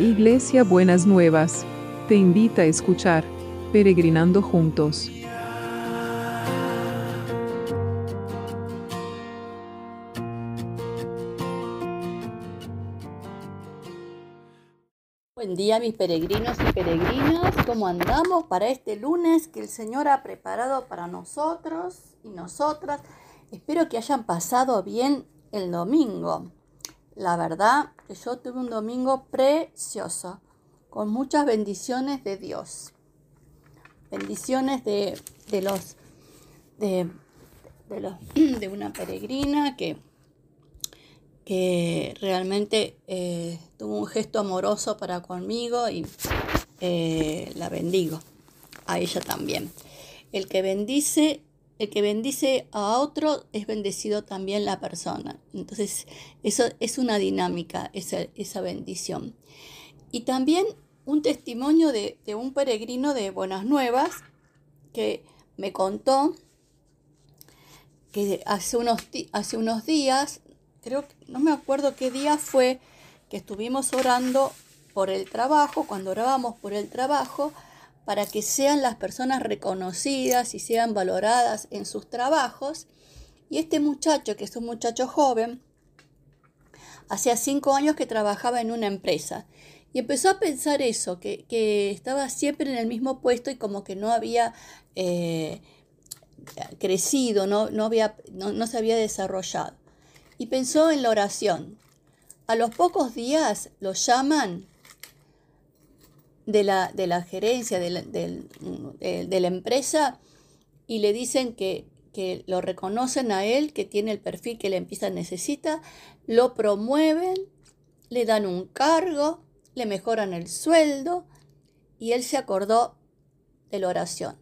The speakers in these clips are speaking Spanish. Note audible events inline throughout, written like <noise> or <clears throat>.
Iglesia Buenas Nuevas, te invita a escuchar Peregrinando Juntos. Buen día mis peregrinos y peregrinas, ¿cómo andamos para este lunes que el Señor ha preparado para nosotros y nosotras? Espero que hayan pasado bien el domingo. La verdad que yo tuve un domingo precioso, con muchas bendiciones de Dios. Bendiciones de, los de, los <clears throat> de una peregrina que, que realmente eh, tuvo un gesto amoroso para conmigo y eh, la bendigo a ella también. El que bendice el que bendice a otro es bendecido también la persona. Entonces, eso es una dinámica, esa, esa bendición. Y también un testimonio de, un peregrino de Buenas Nuevas que me contó que hace unos, hace unos días, creo que no me acuerdo qué día fue, que estuvimos orando por el trabajo, cuando orábamos por el trabajo, para que sean las personas reconocidas y sean valoradas en sus trabajos. Y este muchacho, que es un muchacho joven, hacía cinco años que trabajaba en una empresa. Y empezó a pensar eso, que, estaba siempre en el mismo puesto y como que no había eh, crecido, no, no, había, no se había desarrollado. Y pensó en la oración. A los pocos días lo llaman de la, de la gerencia de la, de, la, empresa y le dicen que, que, lo reconocen a él, que tiene el perfil que la empresa necesita, lo promueven, le dan un cargo, le mejoran el sueldo y él se acordó de la oración.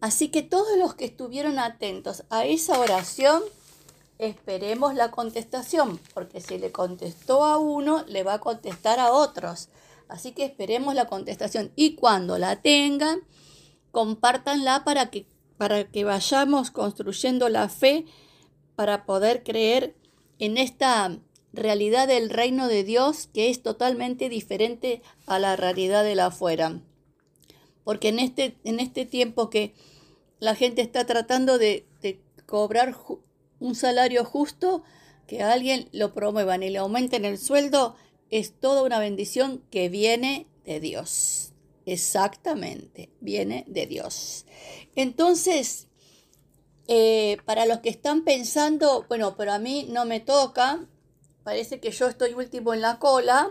Así que todos los que estuvieron atentos a esa oración, esperemos la contestación, porque si le contestó a uno, le va a contestar a otros. Así que esperemos la contestación y cuando la tengan, compártanla para que, para que vayamos construyendo la fe para poder creer en esta realidad del reino de Dios que es totalmente diferente a la realidad de la afuera. Porque en este, en este tiempo que la gente está tratando de, de cobrar un salario justo, que alguien lo promuevan y le aumenten el sueldo, es toda una bendición que viene de Dios. Exactamente, viene de Dios. Entonces, eh, para los que están pensando, bueno, pero a mí no me toca, parece que yo estoy último en la cola,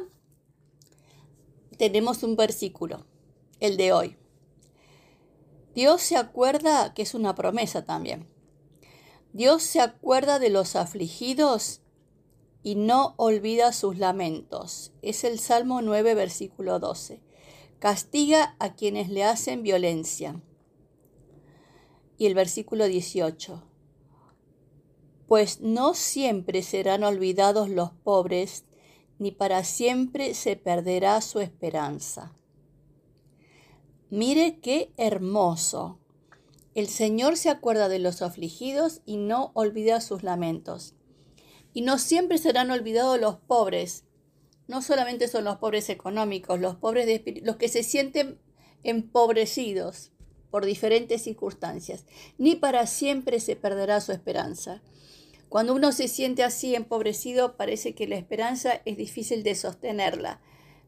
tenemos un versículo, el de hoy. Dios se acuerda que es una promesa también. Dios se acuerda de los afligidos y no olvida sus lamentos. Es el Salmo 9, versículo 12. Castiga a quienes le hacen violencia. Y el versículo 18. Pues no siempre serán olvidados los pobres, ni para siempre se perderá su esperanza. Mire qué hermoso. El Señor se acuerda de los afligidos y no olvida sus lamentos. Y no siempre serán olvidados los pobres. No solamente son los pobres económicos, los pobres de los que se sienten empobrecidos por diferentes circunstancias. Ni para siempre se perderá su esperanza. Cuando uno se siente así empobrecido, parece que la esperanza es difícil de sostenerla.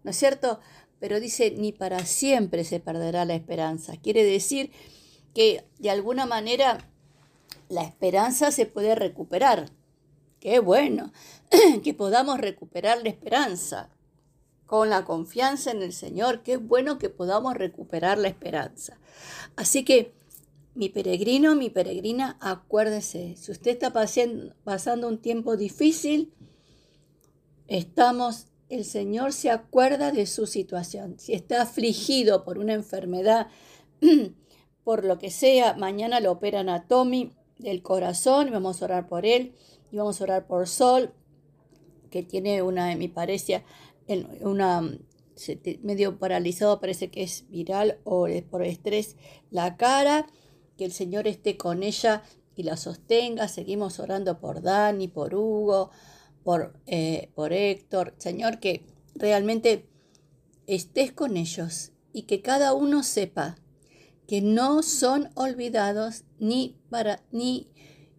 ¿No es cierto? Pero dice, ni para siempre se perderá la esperanza. Quiere decir que de alguna manera la esperanza se puede recuperar. Qué bueno <clears throat> que podamos recuperar la esperanza con la confianza en el Señor. Qué bueno que podamos recuperar la esperanza. Así que, mi peregrino, mi peregrina, acuérdese, si usted está pasando un tiempo difícil, estamos, el Señor se acuerda de su situación. Si está afligido por una enfermedad, <clears throat> por lo que sea, mañana lo operan a Tommy del corazón vamos a orar por él y vamos a orar por Sol, que tiene una mi parece una medio paralizado, parece que es viral o por estrés la cara, que el Señor esté con ella y la sostenga. Seguimos orando por Dani, por Hugo, por, eh, por Héctor. Señor, que realmente estés con ellos y que cada uno sepa que no son olvidados ni para ni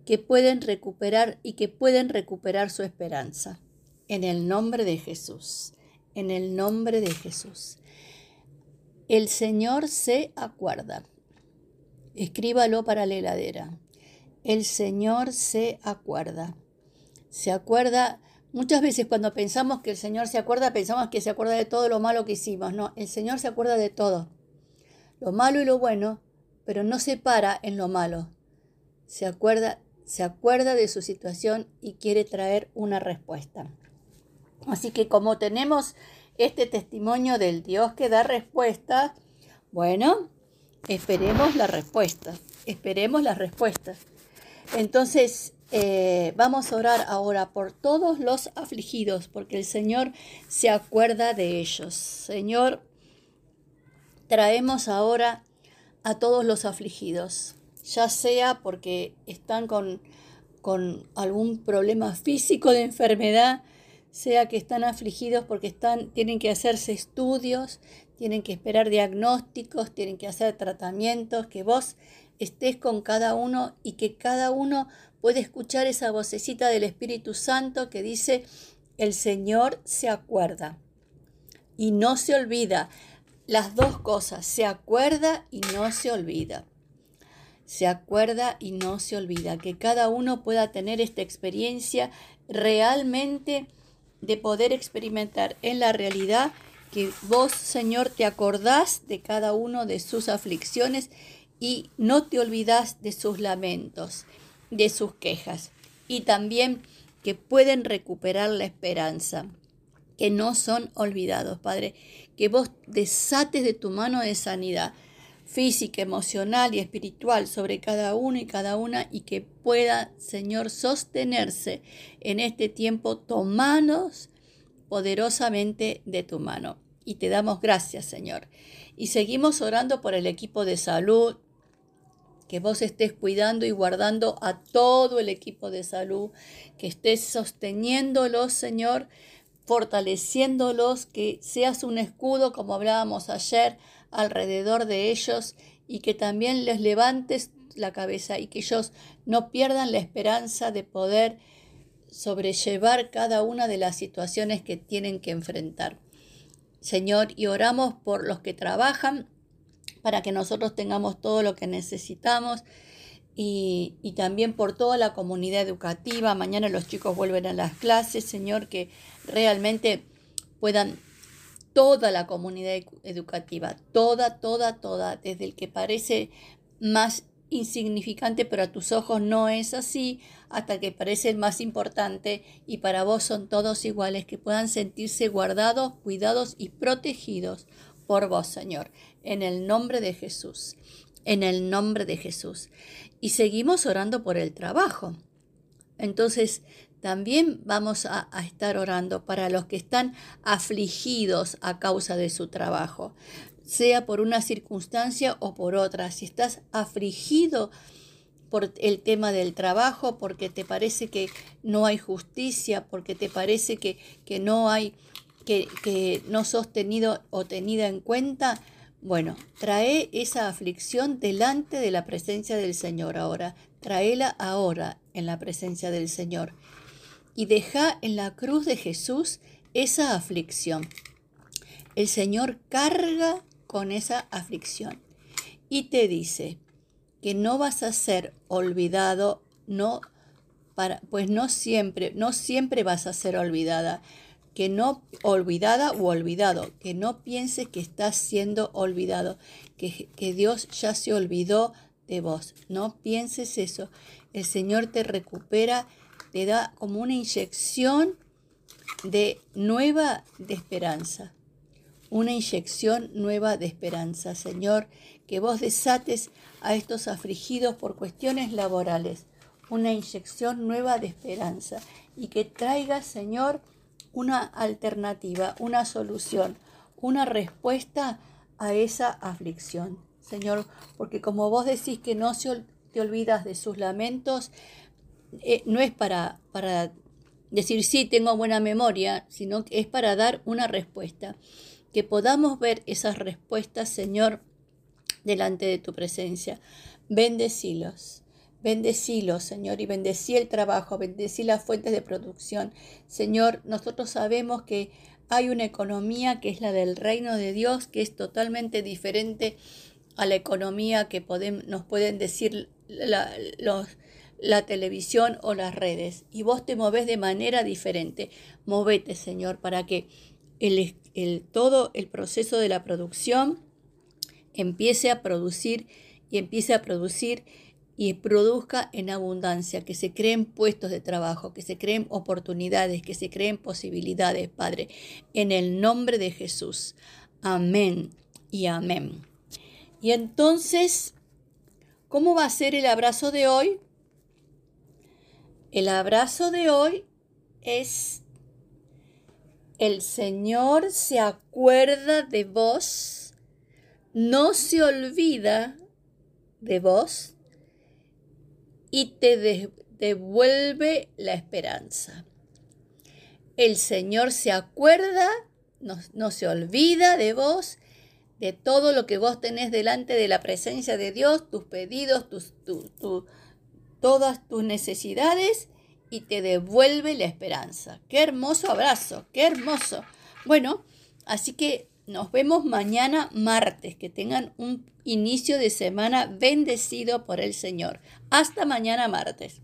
que pueden recuperar y que pueden recuperar su esperanza. En el nombre de Jesús, en el nombre de Jesús. El Señor se acuerda. Escríbalo para la heladera. El Señor se acuerda. Se acuerda, muchas veces cuando pensamos que el Señor se acuerda, pensamos que se acuerda de todo lo malo que hicimos. No, el Señor se acuerda de todo. Lo malo y lo bueno, pero no se para en lo malo. Se acuerda, se acuerda de su situación y quiere traer una respuesta. Así que como tenemos este testimonio del Dios que da respuesta, bueno, esperemos la respuesta, esperemos la respuesta. Entonces, eh, vamos a orar ahora por todos los afligidos, porque el Señor se acuerda de ellos. Señor, traemos ahora a todos los afligidos, ya sea porque están con, con algún problema físico de enfermedad, sea que están afligidos porque están, tienen que hacerse estudios, tienen que esperar diagnósticos, tienen que hacer tratamientos, que vos estés con cada uno y que cada uno pueda escuchar esa vocecita del Espíritu Santo que dice, el Señor se acuerda y no se olvida. Las dos cosas, se acuerda y no se olvida. Se acuerda y no se olvida. Que cada uno pueda tener esta experiencia realmente de poder experimentar en la realidad que vos, Señor, te acordás de cada uno de sus aflicciones y no te olvidás de sus lamentos, de sus quejas, y también que pueden recuperar la esperanza, que no son olvidados, Padre, que vos desates de tu mano de sanidad física, emocional y espiritual sobre cada uno y cada una y que pueda, Señor, sostenerse en este tiempo tomanos poderosamente de tu mano. Y te damos gracias, Señor. Y seguimos orando por el equipo de salud, que vos estés cuidando y guardando a todo el equipo de salud, que estés sosteniéndolos, Señor, fortaleciéndolos, que seas un escudo, como hablábamos ayer, alrededor de ellos y que también les levantes la cabeza y que ellos no pierdan la esperanza de poder sobrellevar cada una de las situaciones que tienen que enfrentar. Señor, y oramos por los que trabajan para que nosotros tengamos todo lo que necesitamos y, y, también por toda la comunidad educativa. Mañana los chicos vuelven a las clases, Señor, que realmente puedan toda la comunidad educativa, toda, toda, toda, desde el que parece más insignificante, pero a tus ojos no es así, hasta que parece el más importante y para vos son todos iguales, que puedan sentirse guardados, cuidados y protegidos por vos, Señor, en el nombre de Jesús, en el nombre de Jesús. Y seguimos orando por el trabajo. Entonces, también vamos a, estar orando para los que están afligidos a causa de su trabajo, sea por una circunstancia o por otra. Si estás afligido por el tema del trabajo, porque te parece que no hay justicia, porque te parece que, que no hay, que, que no sos tenido o tenida en cuenta, bueno, trae esa aflicción delante de la presencia del Señor ahora. Traela ahora en la presencia del Señor y deja en la cruz de Jesús esa aflicción. El Señor carga con esa aflicción y te dice que no vas a ser olvidado, no para, pues no siempre, no siempre vas a ser olvidada, que no olvidada o olvidado, que no pienses que estás siendo olvidado, que, que Dios ya se olvidó de vos. No pienses eso. El Señor te recupera te da como una inyección de nueva de esperanza. Una inyección nueva de esperanza, Señor, que vos desates a estos afligidos por cuestiones laborales. Una inyección nueva de esperanza y que traiga, Señor, una alternativa, una solución, una respuesta a esa aflicción. Señor, porque como vos decís que no te olvidas de sus lamentos, eh, no es para, para decir sí, tengo buena memoria, sino que es para dar una respuesta. que podamos ver esas respuestas, Señor, delante de tu presencia. Bendecilos. Bendecilos, Señor, y bendecí el trabajo, bendecí las fuentes de producción. Señor, nosotros sabemos que hay una economía que es la del reino de Dios, que es totalmente diferente a la economía que nos pueden decir la, la televisión o las redes. Y vos te moves de manera diferente. Movete, Señor, para que el, el, todo el proceso de la producción empiece a producir y empiece a producir y produzca en abundancia, que se creen puestos de trabajo, que se creen oportunidades, que se creen posibilidades, Padre, en el nombre de Jesús. Amén y amén. Y entonces, ¿cómo va a ser el abrazo de hoy? El abrazo de hoy es, el Señor se acuerda de vos, no se olvida de vos y te devuelve la esperanza. El Señor se acuerda, no, se olvida de vos, de todo lo que vos tenés delante de la presencia de Dios, tus pedidos, tus, todas tus necesidades y te devuelve la esperanza. Qué hermoso abrazo, qué hermoso. Bueno, así que nos vemos mañana martes. Que tengan un inicio de semana bendecido por el Señor. Hasta mañana martes.